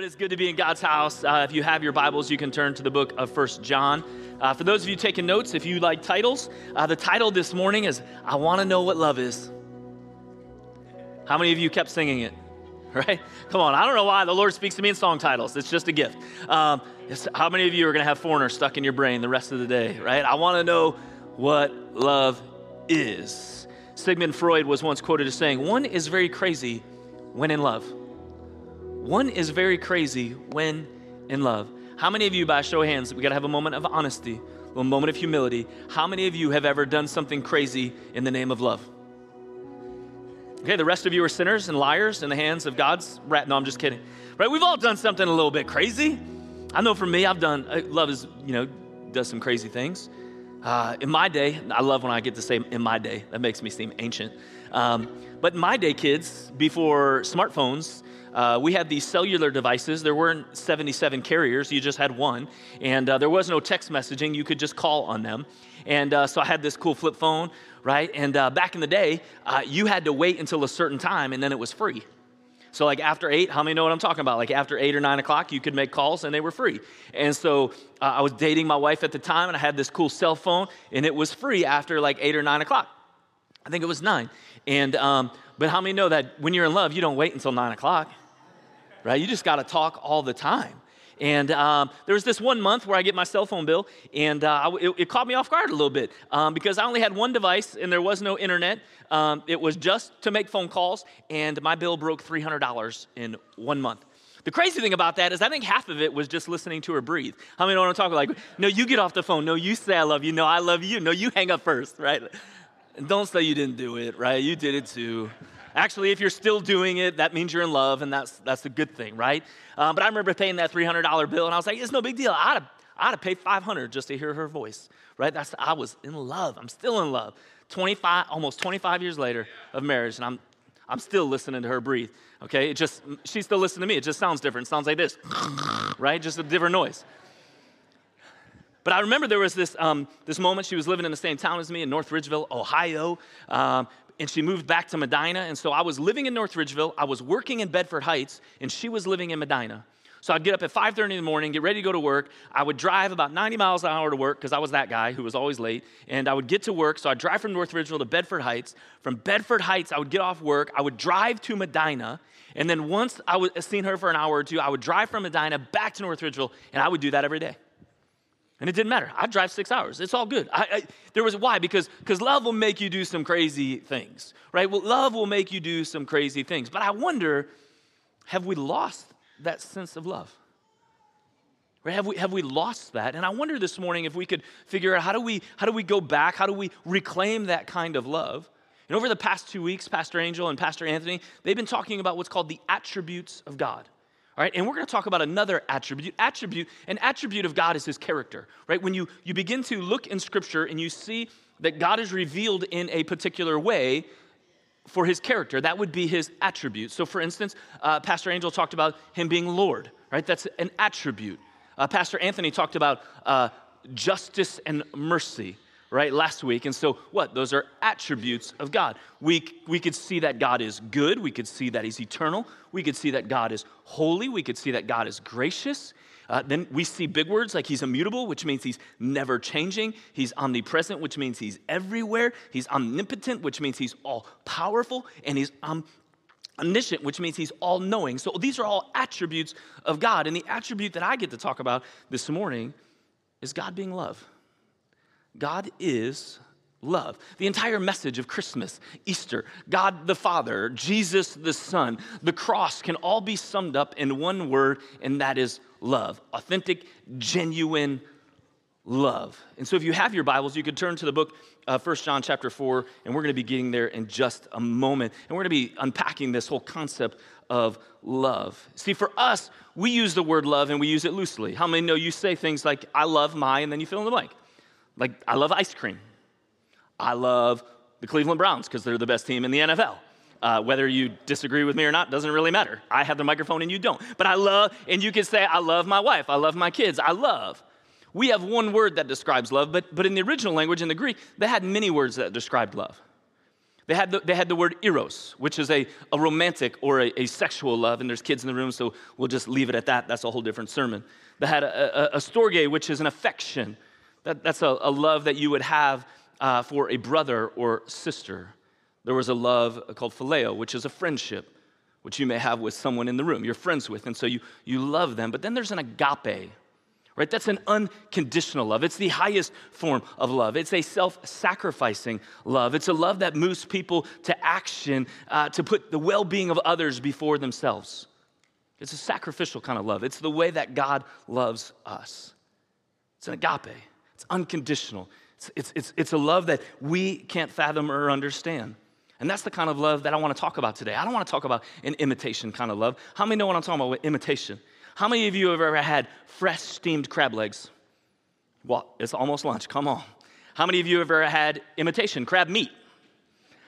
But, it's good to be in God's house. Uh, if you have your Bibles, you can turn to the book of First John. Uh, for those of you taking notes, if you like titles, uh, the title this morning is I Want to Know What Love Is. How many of you kept singing it? Right? Come on, I don't know why the Lord speaks to me in song titles. It's just a gift. Um, how many of you are going to have Foreigner stuck in your brain the rest of the day, right? I want to know what love is. Sigmund Freud was once quoted as saying, One is very crazy when in love. One is very crazy when in love. How many of you, by show of hands, we got to have a moment of honesty, a moment of humility. How many of you have ever done something crazy in the name of love? Okay, the rest of you are sinners and liars in the hands of God's rat. No, I'm just kidding. Right? We've all done something a little bit crazy. I know for me, I've done, uh, love is, you know, does some crazy things. Uh, in my day, I love when I get to say in my day, that makes me seem ancient. Um, but in my day, kids, before smartphones, uh, we had these cellular devices. There weren't 77 carriers, you just had one. And uh, there was no text messaging, you could just call on them. And uh, so I had this cool flip phone, right? And uh, back in the day, uh, you had to wait until a certain time and then it was free. So, like after eight, how many know what I'm talking about? Like after eight or nine o'clock, you could make calls and they were free. And so uh, I was dating my wife at the time and I had this cool cell phone and it was free after like eight or nine o'clock. I think it was nine. And, um, but how many know that when you're in love, you don't wait until nine o'clock, right? You just got to talk all the time. And um, there was this one month where I get my cell phone bill, and uh, it, it, caught me off guard a little bit um, because I only had one device and there was no internet. Um, it was just to make phone calls, and my bill broke $300 in one month. The crazy thing about that is, I think half of it was just listening to her breathe. How many what I'm talking about? Like, no, you get off the phone. No, you say I love you. No, I love you. No, you hang up first, right? And don't say you didn't do it, right? You did it too. Actually, if you're still doing it, that means you're in love, and that's, that's a good thing, right? Um, but I remember paying that $300 bill, and I was like, it's no big deal. I'd have, I'd have paid 500 just to hear her voice, right? That's, I was in love. I'm still in love. 25, almost 25 years later of marriage, and I'm, I'm still listening to her breathe, okay? It just, she's still listening to me. It just sounds different. It sounds like this, right? Just a different noise. But I remember there was this, um, this moment she was living in the same town as me in North Ridgeville, Ohio. Um, and she moved back to Medina. And so I was living in North Ridgeville. I was working in Bedford Heights, and she was living in Medina. So I'd get up at 5:30 in the morning, get ready to go to work. I would drive about 90 miles an hour to work because I was that guy who was always late. And I would get to work. So I'd drive from North Ridgeville to Bedford Heights. From Bedford Heights, I would get off work. I would drive to Medina. And then once I was seen her for an hour or two, I would drive from Medina back to North Ridgeville, and I would do that every day. And it didn't matter. I'd drive six hours. It's all good. I, I, there was why? Because because love will make you do some crazy things, right? Well, love will make you do some crazy things. But I wonder, have we lost that sense of love? Right? Have we have we lost that? And I wonder this morning if we could figure out how do we how do we go back? How do we reclaim that kind of love? And over the past two weeks, Pastor Angel and Pastor Anthony, they've been talking about what's called the attributes of God. And we're going to talk about another attribute. Attribute, an attribute of God is his character, right? When you, you begin to look in scripture and you see that God is revealed in a particular way for his character, that would be his attribute. So, for instance, uh, Pastor Angel talked about him being Lord, right? That's an attribute. Uh, Pastor Anthony talked about uh, justice and mercy right, last week. And so, what? Those are attributes of God. We, we could see that God is good. We could see that He's eternal. We could see that God is holy. We could see that God is gracious. Uh, then we see big words like He's immutable, which means He's never changing. He's omnipresent, which means He's everywhere. He's omnipotent, which means He's all powerful. And He's omniscient, which means He's all knowing. So these are all attributes of God. And the attribute that I get to talk about this morning is God being love. God is love. The entire message of Christmas, Easter, God the Father, Jesus the Son, the cross can all be summed up in one word, and that is love. Authentic, genuine love. And so if you have your Bibles, you could turn to the book of 1 John chapter 4, and we're going to be getting there in just a moment. And we're going to be unpacking this whole concept of love. See, for us, we use the word love and we use it loosely. How many know you say things like, I love my, and then you fill in the blank? Like, I love ice cream. I love the Cleveland Browns because they're the best team in the NFL. Uh, whether you disagree with me or not doesn't really matter. I have the microphone and you don't. But I love, and you can say, I love my wife, I love my kids, I love. We have one word that describes love, but, but in the original language, in the Greek, they had many words that described love. They had the, they had the word eros, which is a, a romantic or a, a, sexual love, and there's kids in the room, so we'll just leave it at that. That's a whole different sermon. They had a, a, a storge, which is an affection. That, that's a, a love that you would have uh, for a brother or sister. There was a love called phileo, which is a friendship, which you may have with someone in the room you're friends with, and so you, you love them. But then there's an agape, right? That's an unconditional love. It's the highest form of love. It's a self sacrificing love. It's a love that moves people to action uh, to put the well being of others before themselves. It's a sacrificial kind of love. It's the way that God loves us. It's an agape, unconditional. It's, it's, it's, it's a love that we can't fathom or understand. And that's the kind of love that I want to talk about today. I don't want to talk about an imitation kind of love. How many know what I'm talking about with imitation? How many of you have ever had fresh steamed crab legs? Well, it's almost lunch. Come on. How many of you have ever had imitation crab meat?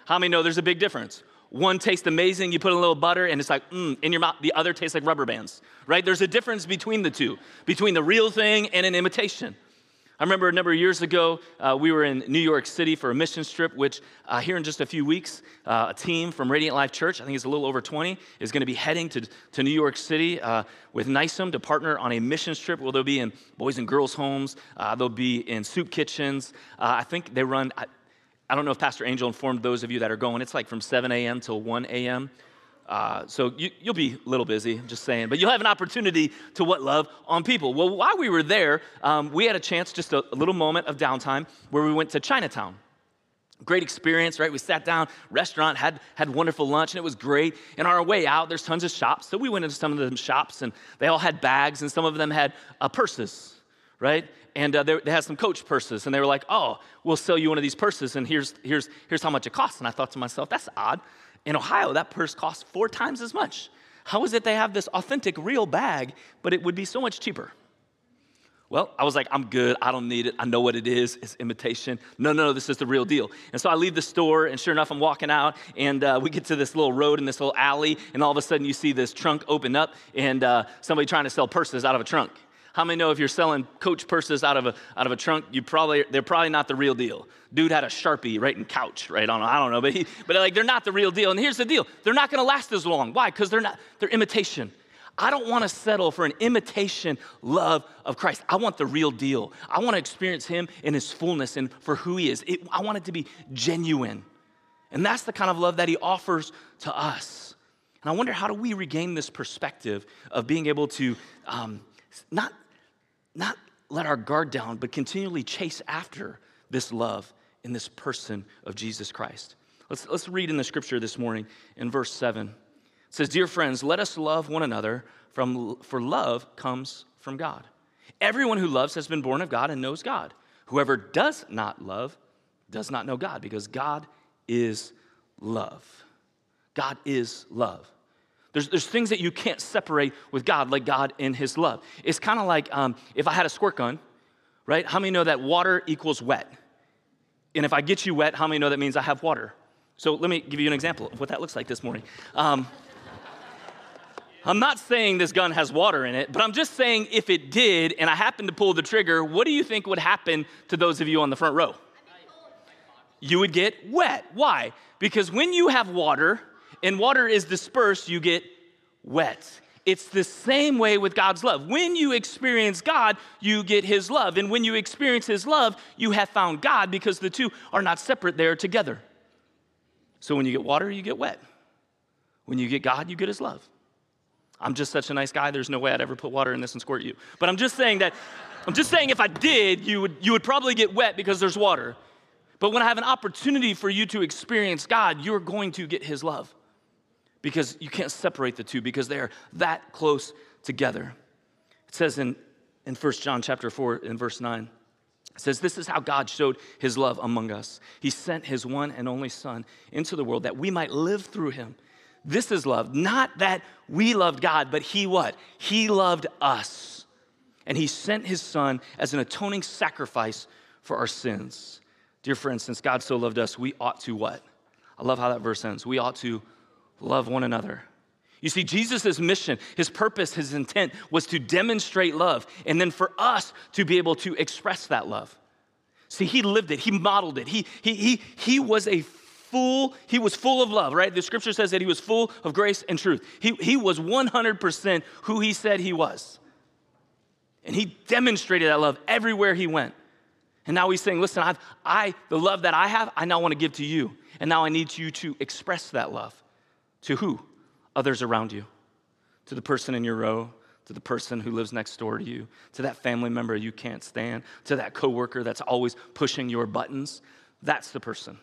How many know there's a big difference? One tastes amazing, you put a little butter, and it's like, mm, in your mouth. The other tastes like rubber bands, right? There's a difference between the two, between the real thing and an imitation. I remember a number of years ago, uh, we were in New York City for a mission trip, which uh, here in just a few weeks, uh, a team from Radiant Life Church, I think it's a little over 20, is going to be heading to, to New York City uh, with NYSUM to partner on a mission trip where they'll be in boys and girls' homes, uh, they'll be in soup kitchens. Uh, I think they run, I, I don't know if Pastor Angel informed those of you that are going, it's like from 7 a.m. till 1 a.m. Uh, so you, will be a little busy, just saying, but you'll have an opportunity to what? Love on people. Well, while we were there, um, we had a chance, just a, a little moment of downtime, where we went to Chinatown. Great experience right? We sat down restaurant had had wonderful lunch and it was great. And on our way out there's tons of shops. So we went into some of the shops and they all had bags and some of them had uh, purses right? And uh, they, they, had some coach purses and they were like oh we'll sell you one of these purses and here's here's here's how much it costs. And i thought to myself that's odd in Ohio, that purse costs four times as much. How is it they have this authentic, real bag, but it would be so much cheaper? Well, I was like, I'm good. I don't need it. I know what it is. It's imitation. No, no, no, this is the real deal. And so I leave the store, and sure enough, I'm walking out, and uh, we get to this little road in this little alley, and all of a sudden you see this trunk open up, and uh, somebody trying to sell purses out of a trunk. How many know if you're selling coach purses out of a, out of a trunk, you probably, they're probably not the real deal. Dude had a Sharpie right in couch, right? on. I don't know, but, he, but like they're not the real deal. And here's the deal. They're not gonna last as long. Why? Because they're not, they're imitation. I don't want to settle for an imitation love of Christ. I want the real deal. I want to experience Him in His fullness and for who He is. It, I want it to be genuine. And that's the kind of love that He offers to us. And I wonder how do we regain this perspective of being able to um, not not let our guard down, but continually chase after this love in this person of Jesus Christ. Let's, let's read in the scripture this morning in verse 7. It says, Dear friends, let us love one another, from, for love comes from God. Everyone who loves has been born of God and knows God. Whoever does not love does not know God, because God is love. God is love. There's, there's things that you can't separate with God, like God in His love. It's kind of like um, if I had a squirt gun, right? How many know that water equals wet? And if I get you wet, how many know that means I have water? So let me give you an example of what that looks like this morning. Um, I'm not saying this gun has water in it, but I'm just saying if it did and I happened to pull the trigger, what do you think would happen to those of you on the front row? You would get wet. Why? Because when you have water, and water is dispersed, you get wet. It's the same way with God's love. When you experience God, you get His love. And when you experience His love, you have found God because the two are not separate, they're together. So when you get water, you get wet. When you get God, you get His love. I'm just such a nice guy, there's no way I'd ever put water in this and squirt you. But I'm just saying that, I'm just saying if I did, you would, you would probably get wet because there's water. But when I have an opportunity for you to experience God, you're going to get His love because you can't separate the two because they are that close together. It says in, in 1 John chapter 4 in verse 9, It says, This is how God showed his love among us. He sent his one and only Son into the world that we might live through him. This is love, not that we loved God, but he what? He loved us. And he sent his Son as an atoning sacrifice for our sins. Dear friends, since God so loved us, we ought to what? I love how that verse ends. We ought to love one another. You see, Jesus' mission, his purpose, his intent was to demonstrate love and then for us to be able to express that love. See, he lived it, he modeled it. He, he, he, he was a full, he was full of love, right? The scripture says that he was full of grace and truth. He, he was 100% who he said he was. And he demonstrated that love everywhere he went. And now he's saying, listen, I've, I, the love that I have, I now want to give to you. And now I need you to express that love. To who? others around you, to the person in your row, to the person who lives next door to you, to that family member you can't stand, to that coworker that's always pushing your buttons. That's the person.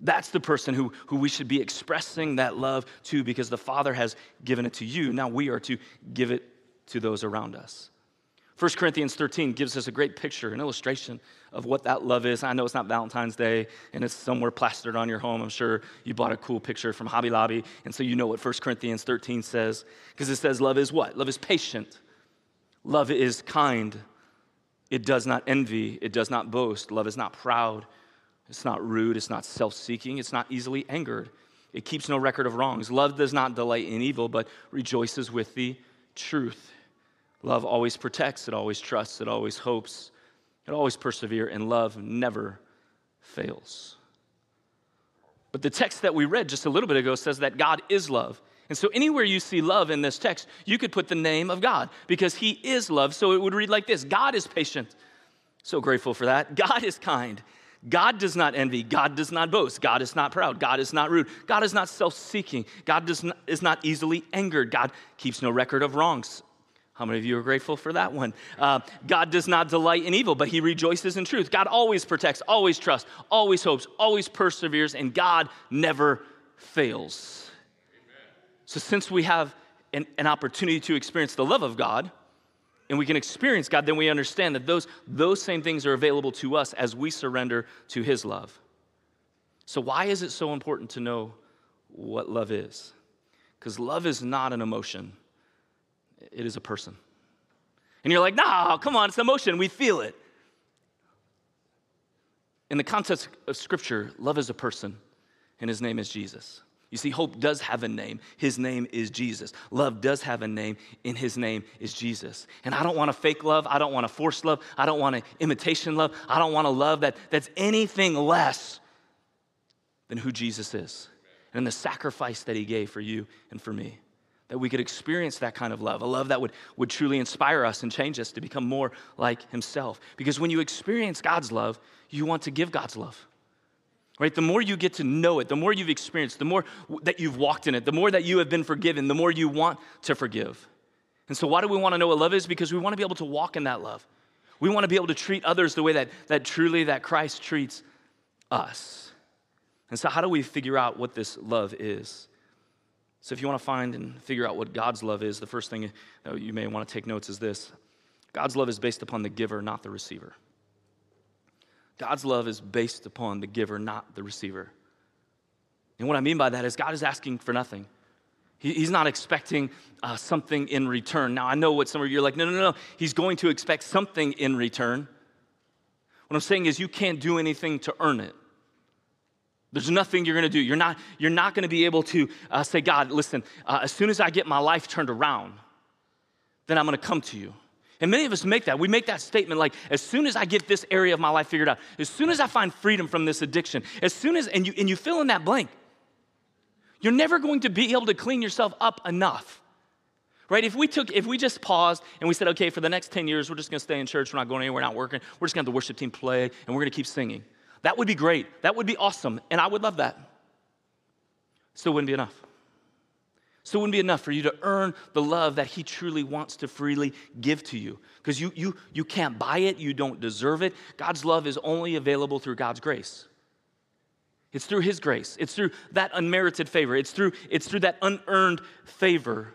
That's the person who, who we should be expressing that love to because the Father has given it to you. Now we are to give it to those around us. 1 Corinthians 13 gives us a great picture, an illustration of what that love is. I know it's not Valentine's Day and it's somewhere plastered on your home. I'm sure you bought a cool picture from Hobby Lobby, and so you know what 1 Corinthians 13 says. Because it says, Love is what? Love is patient, love is kind, it does not envy, it does not boast, love is not proud, it's not rude, it's not self seeking, it's not easily angered, it keeps no record of wrongs. Love does not delight in evil, but rejoices with the truth. Love always protects, it always trusts, it always hopes, it always perseveres, and love never fails. But the text that we read just a little bit ago says that God is love. And so, anywhere you see love in this text, you could put the name of God because He is love. So, it would read like this God is patient. So grateful for that. God is kind. God does not envy. God does not boast. God is not proud. God is not rude. God is not self seeking. God does not, is not easily angered. God keeps no record of wrongs. How many of you are grateful for that one? Uh, God does not delight in evil, but he rejoices in truth. God always protects, always trusts, always hopes, always perseveres, and God never fails. Amen. So, since we have an, an, opportunity to experience the love of God, and we can experience God, then we understand that those, those same things are available to us as we surrender to his love. So, why is it so important to know what love is? Because love is not an emotion it is a person. And you're like, no, come on, it's emotion. We feel it. In the context of Scripture, love is a person, and his name is Jesus. You see, hope does have a name. His name is Jesus. Love does have a name, and his name is Jesus. And I don't want a fake love. I don't want a forced love. I don't want an imitation love. I don't want a love that, that's anything less than who Jesus is and the sacrifice that he gave for you and for me that we could experience that kind of love, a love that would, would truly inspire us and change us to become more like Himself. Because when you experience God's love, you want to give God's love. Right? The more you get to know it, the more you've experienced, the more that you've walked in it, the more that you have been forgiven, the more you want to forgive. And so, why do we want to know what love is? Because we want to be able to walk in that love. We want to be able to treat others the way that, that truly that Christ treats us. And so, how do we figure out what this love is? So, if you want to find and figure out what God's love is, the first thing you may want to take notes is this God's love is based upon the giver, not the receiver. God's love is based upon the giver, not the receiver. And what I mean by that is God is asking for nothing. he's not expecting uh, something in return. Now, I know what some of you are like, no, no, no, no. He's going to expect something in return. What I'm saying is, you can't do anything to earn it. There's nothing you're going to do. You're not, you're not going to be able to uh, say, God, listen, uh, as soon as I get my life turned around, then I'm going to come to you. And many of us make that. We make that statement like, as soon as I get this area of my life figured out, as soon as I find freedom from this addiction, as soon as, and you, and you fill in that blank, you're never going to be able to clean yourself up enough. Right? If we took, if we just paused and we said, okay, for the next 10 years, we're just gonna stay in church, we're not going anywhere, we're not working, we're just gonna have the worship team play, and we're gonna keep singing. That would be great. That would be awesome. And I would love that. Still wouldn't be enough. Still wouldn't be enough for you to earn the love that He truly wants to freely give to you. Because you, you, you can't buy it, you don't deserve it. God's love is only available through God's grace. It's through His grace. It's through that unmerited favor. It's through, it's through that unearned favor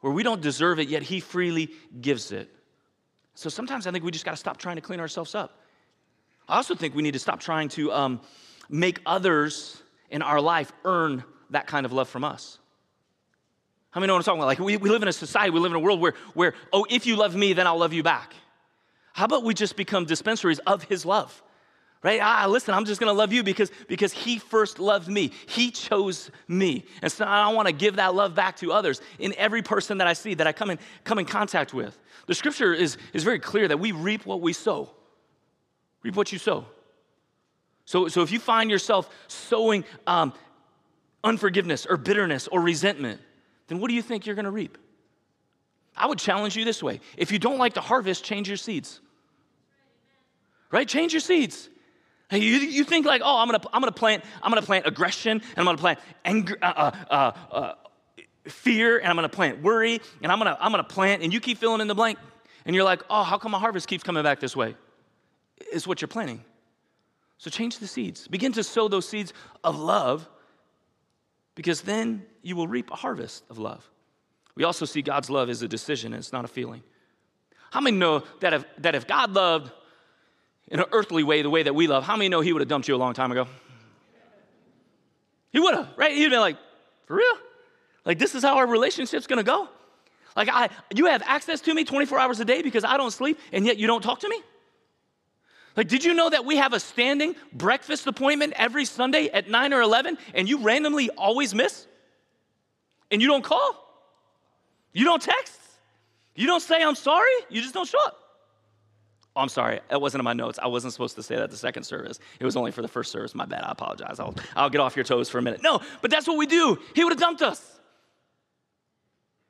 where we don't deserve it, yet He freely gives it. So sometimes I think we just got to stop trying to clean ourselves up I also think we need to stop trying to um, make others in our life earn that kind of love from us. How many know what I'm talking about? Like, we, we live in a society, we live in a world where, where, oh, if you love me, then I'll love you back. How about we just become dispensaries of his love? Right? Ah, listen, I'm just gonna love you because, because he first loved me. He chose me. And so I want to give that love back to others in every person that I see, that I come in, come in contact with. The scripture is, is very clear that we reap what we sow. Reap what you sow. So, so if you find yourself sowing um, unforgiveness or bitterness or resentment, then what do you think you're gonna reap? I would challenge you this way if you don't like the harvest, change your seeds. Right? Change your seeds. Hey, you, you think like, oh, I'm gonna, I'm gonna plant, I'm gonna plant aggression, and I'm gonna plant anger, uh, uh, uh, uh, fear, and I'm gonna plant worry, and I'm gonna, I'm gonna plant, and you keep filling in the blank, and you're like, oh, how come my harvest keeps coming back this way? Is what you're planting. So change the seeds. Begin to sow those seeds of love, because then you will reap a harvest of love. We also see God's love as a decision, and it's not a feeling. How many know that if, that if God loved in an earthly way, the way that we love, how many know he would have dumped you a long time ago? He would have, right? He'd been like, for real? Like, this is how our relationship's gonna go? Like, I, you have access to me 24 hours a day because I don't sleep, and yet you don't talk to me? Like, did you know that we have a standing breakfast appointment every Sunday at 9 or 11, and you randomly always miss? And you don't call? You don't text? You don't say, I'm sorry? You just don't show up. Oh, I'm sorry, that wasn't in my notes. I wasn't supposed to say that the second service. It was only for the first service. My bad. I apologize. I'll, I'll get off your toes for a minute. No, but that's what we do. He would have dumped us.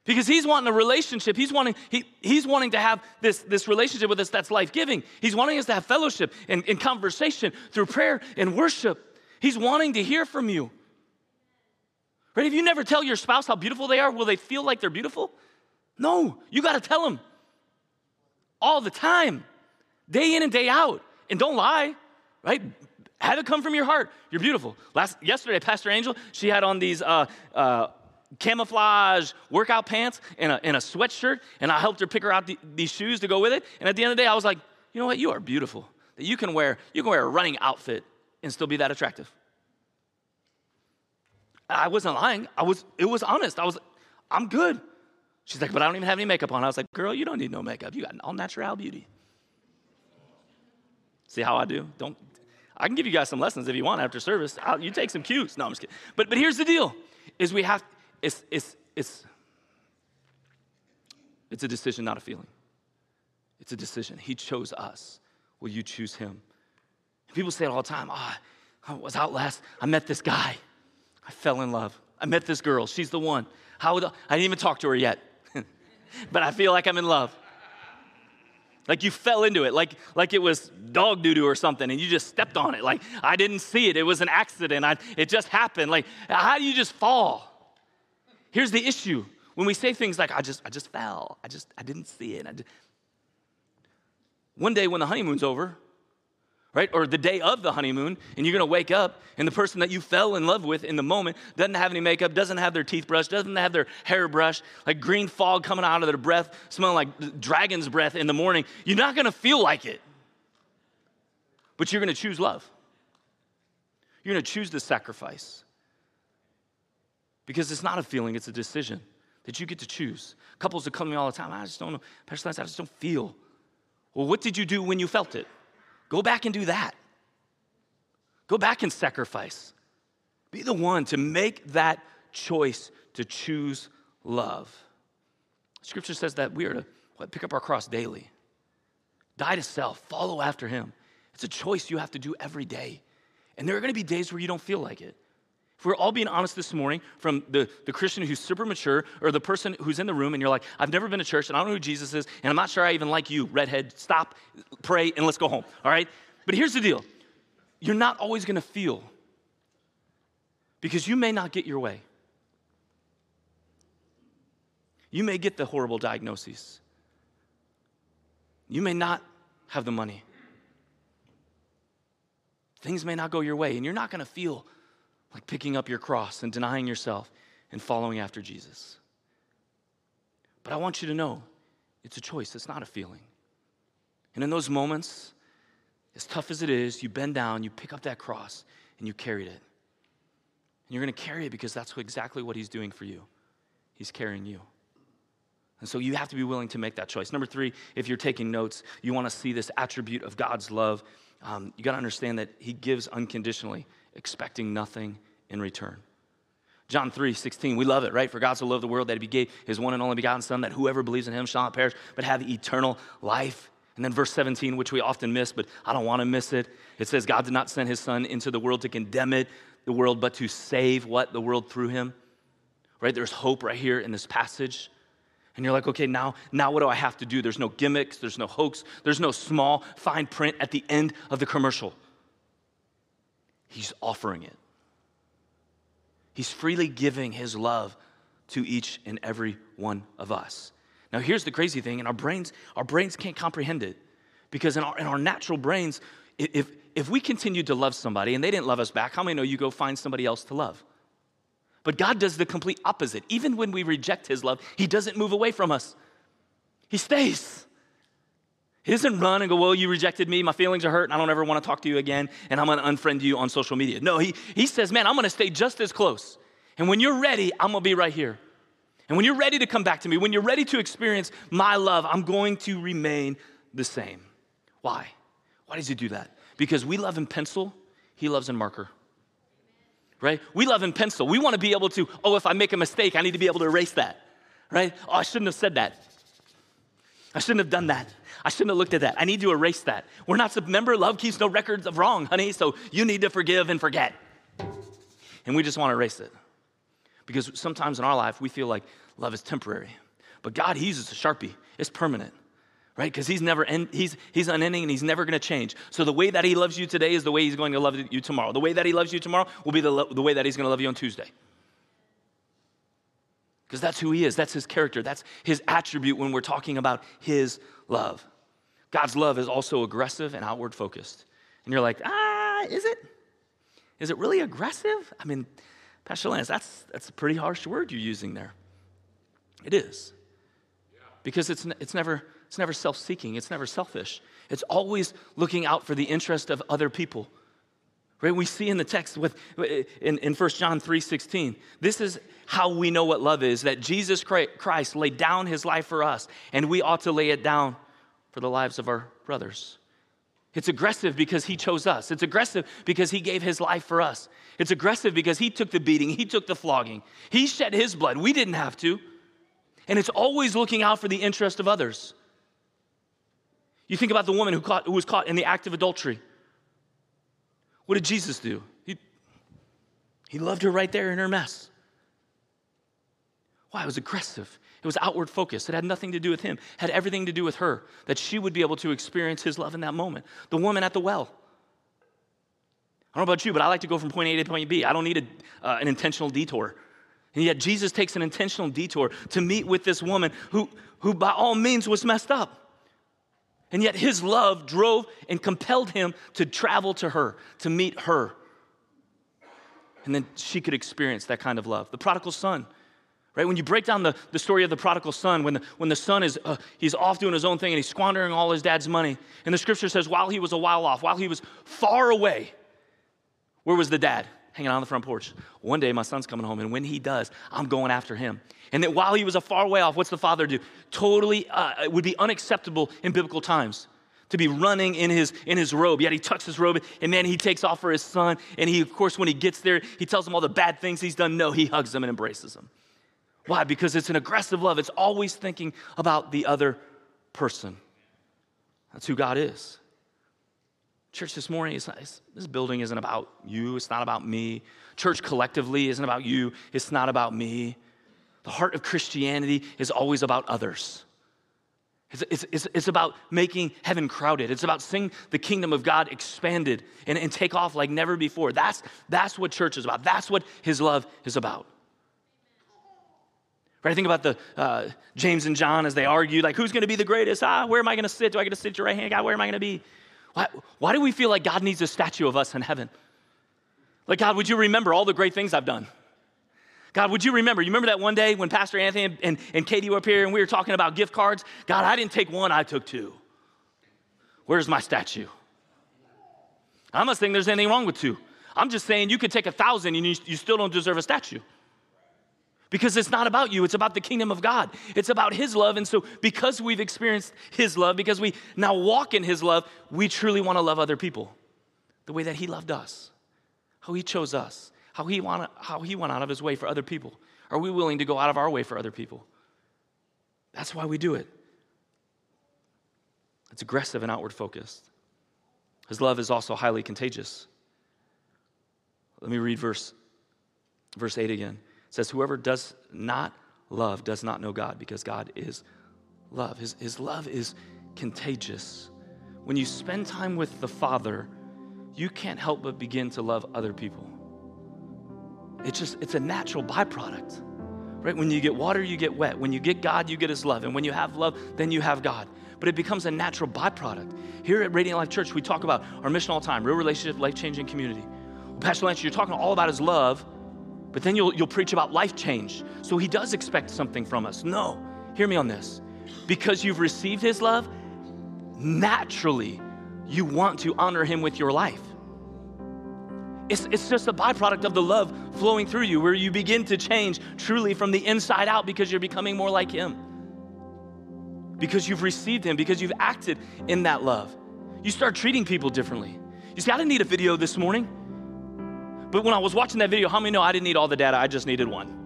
Because he's wanting a relationship. He's wanting, he, he's wanting to have this, this relationship with us that's life giving. He's wanting us to have fellowship and, and conversation through prayer and worship. He's wanting to hear from you. Right? If you never tell your spouse how beautiful they are, will they feel like they're beautiful? No, you got to tell them all the time day in and day out. And don't lie, right? Have it come from your heart. You're beautiful. Last yesterday, Pastor Angel, she had on these uh, uh, camouflage workout pants and a, and a sweatshirt, and I helped her pick her out the, these shoes to go with it. And at the end of the day, I was like, you know what? You are beautiful. That you can wear you can wear a running outfit and still be that attractive. I wasn't lying. I was. It was honest. I was. I'm good. She's like, but I don't even have any makeup on. I was like, girl, you don't need no makeup. You got all natural beauty. See how I do? Don't. I can give you guys some lessons if you want after service. I'll, you take some cues. No, I'm just kidding. But but here's the deal: is we have it's it's it's it's a decision, not a feeling. It's a decision. He chose us. Will you choose him? people say it all the time. Oh, I was out last. I met this guy. I fell in love. I met this girl. She's the one. How would I didn't even talk to her yet, but I feel like I'm in love. Like you fell into it, like, like it was dog doo doo or something, and you just stepped on it. Like I didn't see it, it was an accident. I, it just happened. Like, how do you just fall? Here's the issue when we say things like, I just, I just fell, I just, I didn't see it. One day when the honeymoon's over, right? Or the day of the honeymoon, and you're gonna wake up, and the person that you fell in love with in the moment doesn't have any makeup, doesn't have their teeth brushed, doesn't have their hair brushed, like green fog coming out of their breath, smelling like dragon's breath in the morning. You're not gonna feel like it. But you're gonna choose love. You're gonna choose the sacrifice. Because it's not a feeling, it's a decision that you get to choose. Couples to me all the time, I just don't know, Pastor Lance, I just don't feel. Well, what did you do when you felt it? Go back and do that. Go back and sacrifice. Be the one to make that choice to choose love. Scripture says that we are to what, pick up our cross daily, die to self, follow after Him. It's a choice you have to do every day. And there are going to be days where you don't feel like it. If we're all being honest this morning, from the, the Christian who's super mature or the person who's in the room and you're like, I've never been to church and I don't know who Jesus is and I'm not sure I even like you, redhead, stop, pray, and let's go home, all right? But here's the deal you're not always gonna feel because you may not get your way. You may get the horrible diagnoses. You may not have the money. Things may not go your way, and you're not gonna feel like picking up your cross and denying yourself and following after Jesus. But I want you to know it's a choice, it's not a feeling. And in those moments, as tough as it is, you bend down, you pick up that cross, and you carried it. And you're going to carry it because that's exactly what He's doing for you. He's carrying you. And so you have to be willing to make that choice. Number three, if you're taking notes, you want to see this attribute of God's love. Um, you got to understand that He gives unconditionally, expecting nothing in return. John 3, 16, we love it, right? For God so loved the world that he gave his one and only begotten Son, that whoever believes in him shall not perish, but have eternal life. And then verse 17, which we often miss, but I don't want to miss it. It says, God did not send his Son into the world to condemn it, the world, but to save what? The world through him. Right? There's hope right here in this passage. And you're like, okay, now, now what do I have to do? There's no gimmicks, there's no hoax, there's no small fine print at the end of the commercial. He's offering it. He's freely giving his love to each and every one of us. Now, here's the crazy thing, and our brains, our brains can't comprehend it. Because in our, in our natural brains, if, if we continued to love somebody and they didn't love us back, how many know you go find somebody else to love? But God does the complete opposite. Even when we reject His love, He doesn't move away from us, He stays. He doesn't run and go, Well, you rejected me, my feelings are hurt, and I don't ever want to talk to you again, and I'm gonna unfriend you on social media. No, He, he says, Man, I'm gonna stay just as close. And when you're ready, I'm gonna be right here. And when you're ready to come back to me, when you're ready to experience my love, I'm going to remain the same. Why? Why does He do that? Because we love in pencil, He loves in marker right? We love in pencil. We want to be able to, oh, if I make a mistake, I need to be able to erase that, right? Oh, I shouldn't have said that. I shouldn't have done that. I shouldn't have looked at that. I need to erase that. We're not, remember, love keeps no records of wrong, honey, so you need to forgive and forget. And we just want to erase it. Because sometimes in our life, we feel like love is temporary. But God, He uses a Sharpie, it's permanent right? Because he's never end, he's he's unending and he's never going to change. So the way that he loves you today is the way he's going to love you tomorrow. The way that he loves you tomorrow will be the, the way that he's going to love you on Tuesday. Because that's who he is. That's his character. That's his attribute when we're talking about his love. God's love is also aggressive and outward focused. And you're like, ah, is it? Is it really aggressive? I mean, Pastor Lance, that's, that's a pretty harsh word you're using there. It is. Because it's, it's never it's never self seeking, it's never selfish. It's always looking out for the interest of other people. Right? We see in the text with in, in 1 John 3:16. This is how we know what love is that Jesus Christ laid down his life for us, and we ought to lay it down for the lives of our brothers. It's aggressive because he chose us. It's aggressive because he gave his life for us. It's aggressive because he took the beating, he took the flogging. He shed his blood. We didn't have to. And it's always looking out for the interest of others. You think about the woman who, caught, who was caught in the act of adultery. What did Jesus do? He, he loved her right there in her mess. Why? It was aggressive. It was outward focused. It had nothing to do with him, it had everything to do with her, that she would be able to experience his love in that moment. The woman at the well. I don't know about you, but I like to go from point A to point B. I don't need a, uh, an intentional detour. And yet Jesus takes an intentional detour to meet with this woman who, who by all means was messed up. And yet his love drove and compelled him to travel to her, to meet her. And then she could experience that kind of love. The prodigal son, right? When you break down the, the story of the prodigal son, when the, when the son is, uh, he's off doing his own thing and he's squandering all his dad's money. And the scripture says, while he was a while off, while he was far away, where was the dad? Hanging out on the front porch. One day my son's coming home, and when he does, I'm going after him. And that while he was a far way off, what's the father do? Totally, uh, it would be unacceptable in biblical times to be running in his in his robe. Yet he tucks his robe, and then he takes off for his son. And he, of course, when he gets there, he tells him all the bad things he's done. No, he hugs him and embraces him. Why? Because it's an aggressive love. It's always thinking about the other person. That's who God is. Church, this morning, not, this building isn't about you. It's not about me. Church collectively isn't about you. It's not about me. The heart of Christianity is always about others. It's, it's, it's, it's, about making heaven crowded. It's about seeing the kingdom of God expanded and, and take off like never before. That's, that's what church is about. That's what his love is about. Right? Think about the uh, James and John as they argue, like, who's going to be the greatest? Ah, where am I going to sit? Do I get to sit at your right hand? God, where am I going to be? Why, why do we feel like God needs a statue of us in heaven? Like, God, would you remember all the great things I've done? God, would you remember? You remember that one day when Pastor Anthony and, and, and Katie were up here and we were talking about gift cards? God, I didn't take one, I took two. Where's my statue? I'm not saying there's anything wrong with two. I'm just saying you could take a thousand and you, you still don't deserve a statue. Because it's not about you, it's about the kingdom of God. It's about His love. And so, because we've experienced His love, because we now walk in His love, we truly want to love other people the way that He loved us, how He chose us, how He, how he went out of His way for other people. Are we willing to go out of our way for other people? That's why we do it. It's aggressive and outward focused. His love is also highly contagious. Let me read verse, verse 8 again. Says, Whoever does not love does not know God because God is love. His, his love is contagious. When you spend time with the Father, you can't help but begin to love other people. It's just, it's a natural byproduct. Right? When you get water, you get wet. When you get God, you get His love. And when you have love, then you have God. But it becomes a natural byproduct. Here at Radiant Life Church, we talk about our mission all the time real relationship, life changing community. Pastor Lance, you're talking all about His love, but then you'll, you'll preach about life change. So He does expect something from us. No, hear me on this. Because you've received His love, naturally, you want to honor Him with your life. It's, it's just a byproduct of the love flowing through you where you begin to change truly from the inside out because you're becoming more like Him. Because you've received Him, because you've acted in that love. You start treating people differently. You see, I didn't need a video this morning, but when I was watching that video, how many know I didn't need all the data? I just needed one.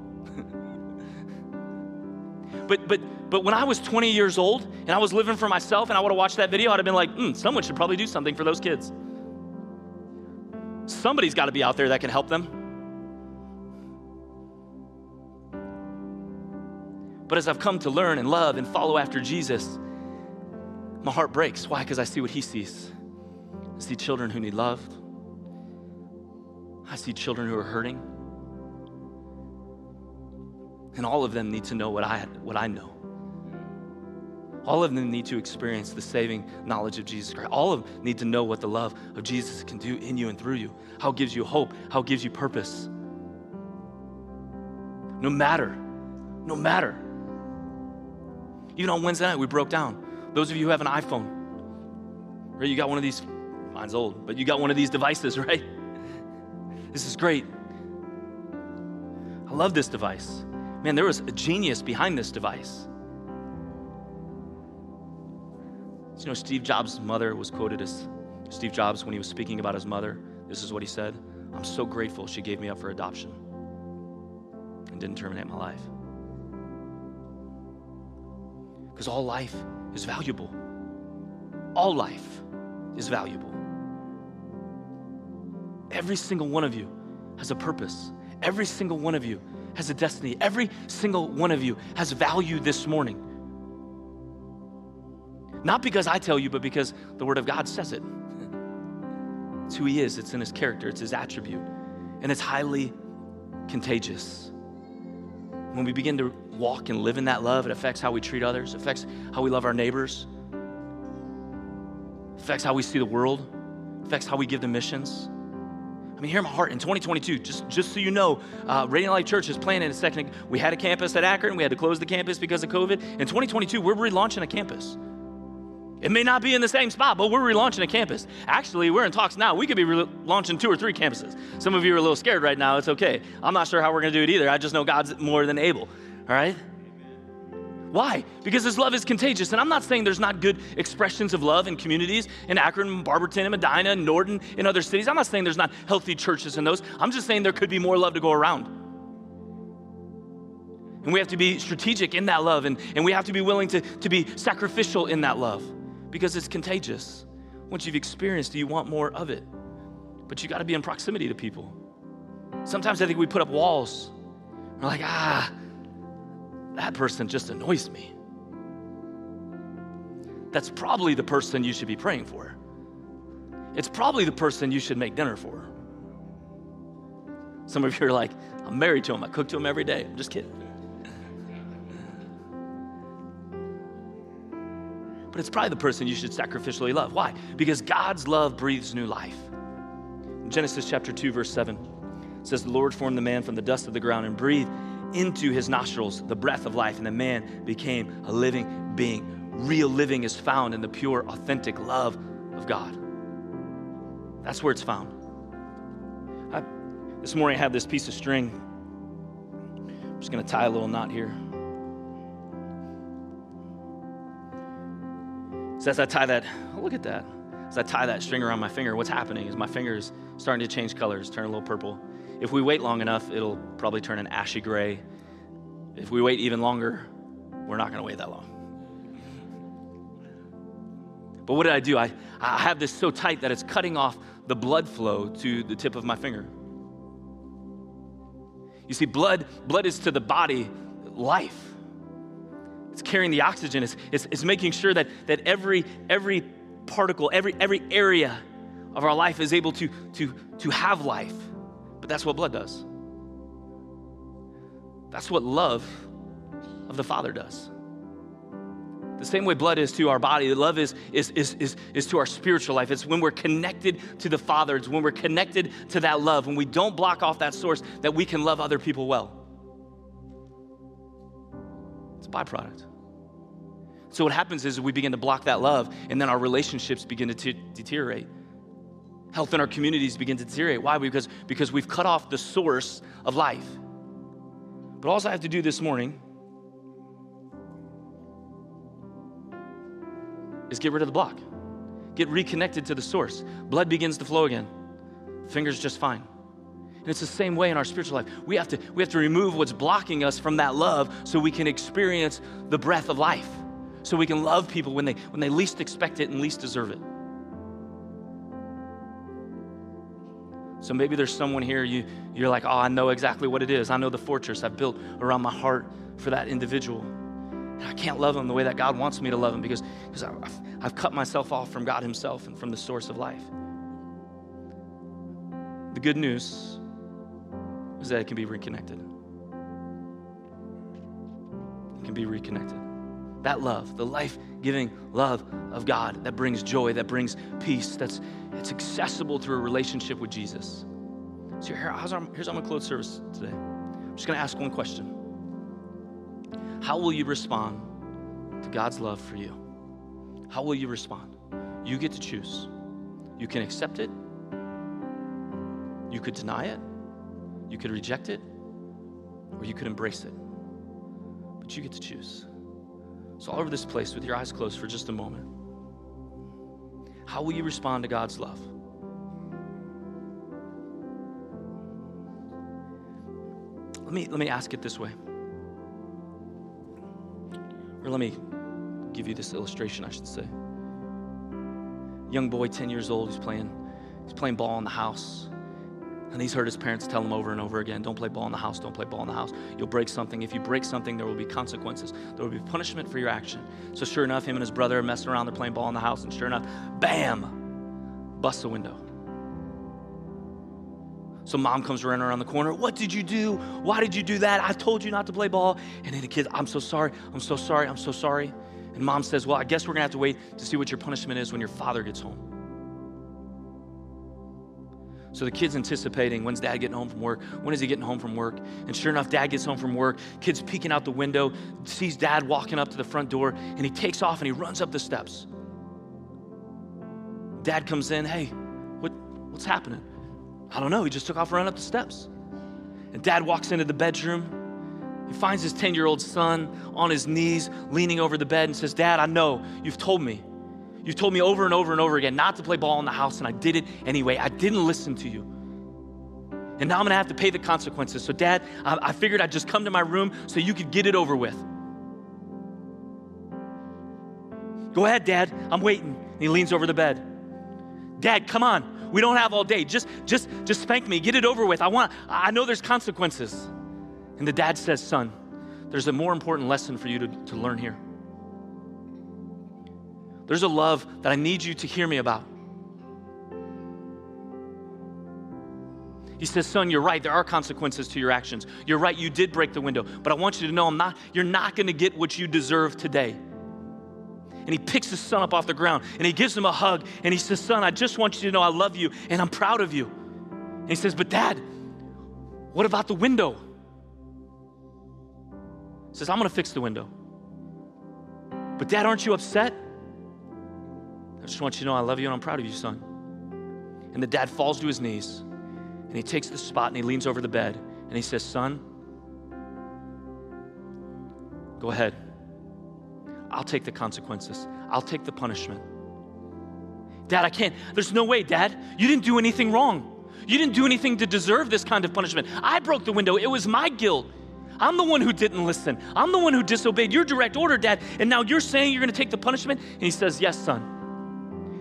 but, but, but when I was 20 years old and I was living for myself and I would have watched that video, I'd have been like, hmm, someone should probably do something for those kids. Somebody's got to be out there that can help them. But as I've come to learn and love and follow after Jesus, my heart breaks. Why? Because I see what he sees. I see children who need love. I see children who are hurting. And all of them need to know what I, what I know. All of them need to experience the saving knowledge of Jesus Christ. All of them need to know what the love of Jesus can do in you and through you, how it gives you hope, how it gives you purpose. No matter, no matter. Even on Wednesday night, we broke down. Those of you who have an iPhone, right? You got one of these, mine's old, but you got one of these devices, right? This is great. I love this device. Man, there was a genius behind this device. You know, Steve Jobs' mother was quoted as Steve Jobs when he was speaking about his mother. This is what he said I'm so grateful she gave me up for adoption and didn't terminate my life. Because all life is valuable. All life is valuable. Every single one of you has a purpose. Every single one of you has a destiny. Every single one of you has value this morning. Not because I tell you, but because the Word of God says it. It's who He is, it's in His character, it's His attribute, and it's highly contagious. When we begin to walk and live in that love, it affects how we treat others, affects how we love our neighbors, affects how we see the world, affects how we give the missions. I mean, hear my heart in 2022, just, just so you know, uh, Radiant Life Church is planning a second. We had a campus at Akron, we had to close the campus because of COVID. In 2022, we're relaunching a campus. It may not be in the same spot, but we're relaunching a campus. Actually, we're in talks now. We could be launching two or three campuses. Some of you are a little scared right now. It's okay. I'm not sure how we're going to do it either. I just know God's more than able. All right? Why? Because His love is contagious. And I'm not saying there's not good expressions of love in communities in Akron, Barberton, and Medina, and Norton, in other cities. I'm not saying there's not healthy churches in those. I'm just saying there could be more love to go around. And we have to be strategic in that love, and, and we have to be willing to, to be sacrificial in that love because it's contagious. Once you've experienced it, you want more of it. But you got to be in proximity to people. Sometimes I think we put up walls. We're like, ah, that person just annoys me. That's probably the person you should be praying for. It's probably the person you should make dinner for. Some of you are like, I'm married to him. I cook to him every day. I'm just kidding. but it's probably the person you should sacrificially love. Why? Because God's love breathes new life. In Genesis chapter 2, verse 7, says, The Lord formed the man from the dust of the ground and breathed into his nostrils the breath of life, and the man became a living being. Real living is found in the pure, authentic love of God. That's where it's found. I, this morning I have this piece of string. I'm just going to tie a little knot here. So as I tie that, oh, look at that. As I tie that string around my finger, what's happening is my finger's starting to change colors, turn a little purple. If we wait long enough, it'll probably turn an ashy gray. If we wait even longer, we're not going to wait that long. But what did I do? I, I have this so tight that it's cutting off the blood flow to the tip of my finger. You see, blood, blood is to the body life. It's carrying the oxygen. It's, it's, it's making sure that, that every, every particle, every, every area of our life is able to, to, to have life. But that's what blood does. That's what love of the Father does. The same way blood is to our body, love is, is, is, is, is to our spiritual life. It's when we're connected to the Father, it's when we're connected to that love, when we don't block off that source, that we can love other people well. It's a byproduct. So, what happens is we begin to block that love, and then our relationships begin to t- deteriorate. Health in our communities begin to deteriorate. Why? Because, because we've cut off the source of life. But all I have to do this morning is get rid of the block, get reconnected to the source. Blood begins to flow again, fingers just fine. And it's the same way in our spiritual life. We have to, we have to remove what's blocking us from that love so we can experience the breath of life. So we can love people when they, when they least expect it and least deserve it. So maybe there's someone here, you, you're like, oh, I know exactly what it is. I know the fortress I've built around my heart for that individual. I can't love them the way that God wants me to love them because, because I've, I've cut myself off from God Himself and from the source of life. The good news is that it can be reconnected. It can be reconnected. That love, the life giving love of God that brings joy, that brings peace, that's it's accessible through a relationship with Jesus. So here, here's how I'm to close service today. I'm just going to ask one question. How will you respond to God's love for you? How will you respond? You get to choose. You can accept it, you could deny it, you could reject it, or you could embrace it. But you get to choose. So, all over this place, with your eyes closed for just a moment, how will you respond to God's love? Let me, let me ask it this way. Or let me give you this illustration, I should say. Young boy, 10 years old, he's playing, he's playing ball in the house. And he's heard his parents tell him over and over again don't play ball in the house, don't play ball in the house. You'll break something. If you break something, there will be consequences. There will be punishment for your action. So, sure enough, him and his brother are messing around, they're playing ball in the house, and sure enough, bam, busts the window. So mom comes running around the corner. What did you do? Why did you do that? I told you not to play ball. And then the kid, I'm so sorry. I'm so sorry. I'm so sorry. And mom says, Well, I guess we're to have to wait to see what your punishment is when your father gets home. So the kid's anticipating when's dad getting home from work? When is he getting home from work? And sure enough, dad gets home from work. Kid's peeking out the window, sees dad walking up to the front door, and he takes off and he runs up the steps. Dad comes in, hey, what, what's happening? I don't know. He just took off running up the steps. And dad walks into the bedroom. He finds his 10 year old son on his knees, leaning over the bed, and says, Dad, I know you've told me. You've told me over and over and over again not to play ball in the house, and I did it anyway. I didn't listen to you. And now I'm gonna have to pay the consequences. So, Dad, I, I figured I'd just come to my room so you could get it over with. Go ahead, Dad. I'm waiting. And he leans over the bed. Dad, come on. We don't have all day. Just, just, just spank me. Get it over with. I want, I know there's consequences. And the dad says, son, there's a more important lesson for you to, to learn here. There's a love that I need you to hear me about. He says, Son, you're right. There are consequences to your actions. You're right. You did break the window. But I want you to know I'm not, you're not going to get what you deserve today and he picks his son up off the ground and he gives him a hug and he says, Son, I just want you to know I love you and I'm proud of you. And he says, But dad, what about the window? He says, I'm gonna fix the window. But dad, aren't you upset? I just want you to know I love you and I'm proud of you, son. And the dad falls to his knees and he takes the spot and he leans over the bed and he says, Son, go ahead. I'll take the consequences, I'll take the punishment. Dad, I can't. There's no way, Dad. You didn't do anything wrong. You didn't do anything to deserve this kind of punishment. I broke the window. It was my guilt. I'm the one who didn't listen. I'm the one who disobeyed your direct order, Dad. And now you're saying you're going to take the punishment? And he says, Yes, son.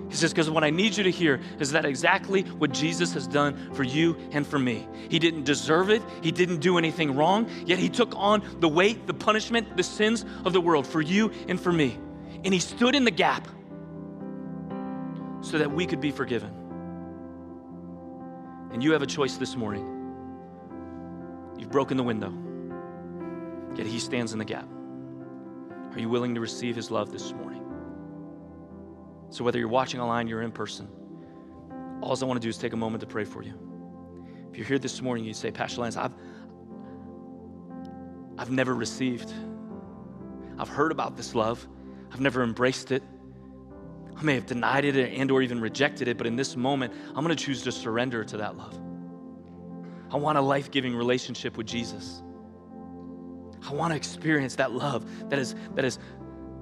He says, Because what I need you to hear is that exactly what Jesus has done for you and for me. He didn't deserve it, He didn't do anything wrong, yet He took on the weight, the punishment, the sins of the world for you and for me. And He stood in the gap so that we could be forgiven. And you have a choice this morning. You've broken the window, yet He stands in the gap. Are you willing to receive His love this morning? So, whether you're watching online, you're in person, all I want to do is take a moment to pray for you. If you're here this morning, you say, Pastor Lance, I've, I've never received. I've heard about this love. I've never embraced it. I may have denied it and or even rejected it, but in this moment, I'm going to choose to surrender to that love. I want a life-giving relationship with Jesus. I want to experience that love that is that is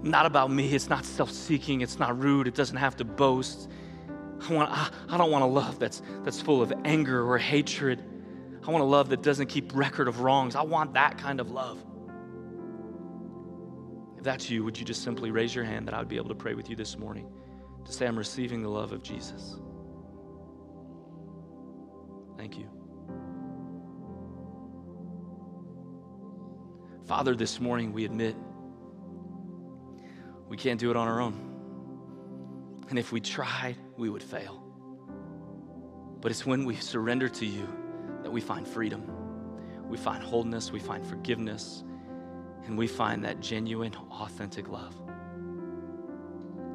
not about me. It's not self-seeking. It's not rude. It doesn't have to boast. I want I, I don't want a love that's that's full of anger or hatred. I want a love that doesn't keep record of wrongs. I want that kind of love. If that's you, would you just simply raise your hand that I would be able to pray with you this morning to say, I'm receiving the love of Jesus? Thank you. Father, this morning we admit we can't do it on our own. And if we tried, we would fail. But it's when we surrender to you that we find freedom, we find wholeness, we find forgiveness, and we find that genuine, authentic love.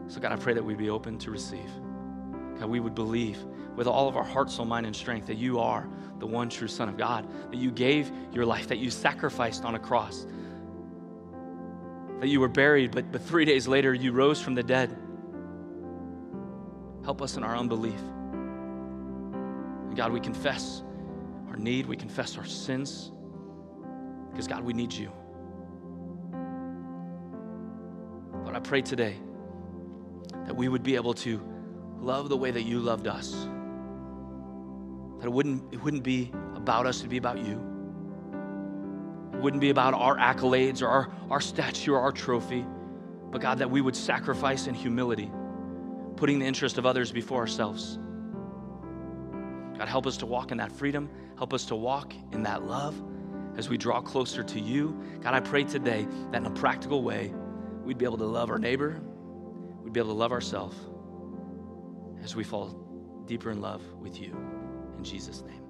So, God, I pray that we'd be open to receive. God, we would believe with all of our heart, soul, mind, and strength that you are the one true Son of God, that you gave your life, that you sacrificed on a cross, that you were buried, but, but three days later you rose from the dead. Help us in our unbelief. And God, we confess our need, we confess our sins, because God, we need you. But I pray today that we would be able to love the way that you loved us. That it wouldn't, it wouldn't be about us, it'd be about you. Wouldn't be about our accolades or our, our statue or our trophy, but God, that we would sacrifice in humility, putting the interest of others before ourselves. God, help us to walk in that freedom. Help us to walk in that love as we draw closer to you. God, I pray today that in a practical way, we'd be able to love our neighbor, we'd be able to love ourselves as we fall deeper in love with you. In Jesus' name.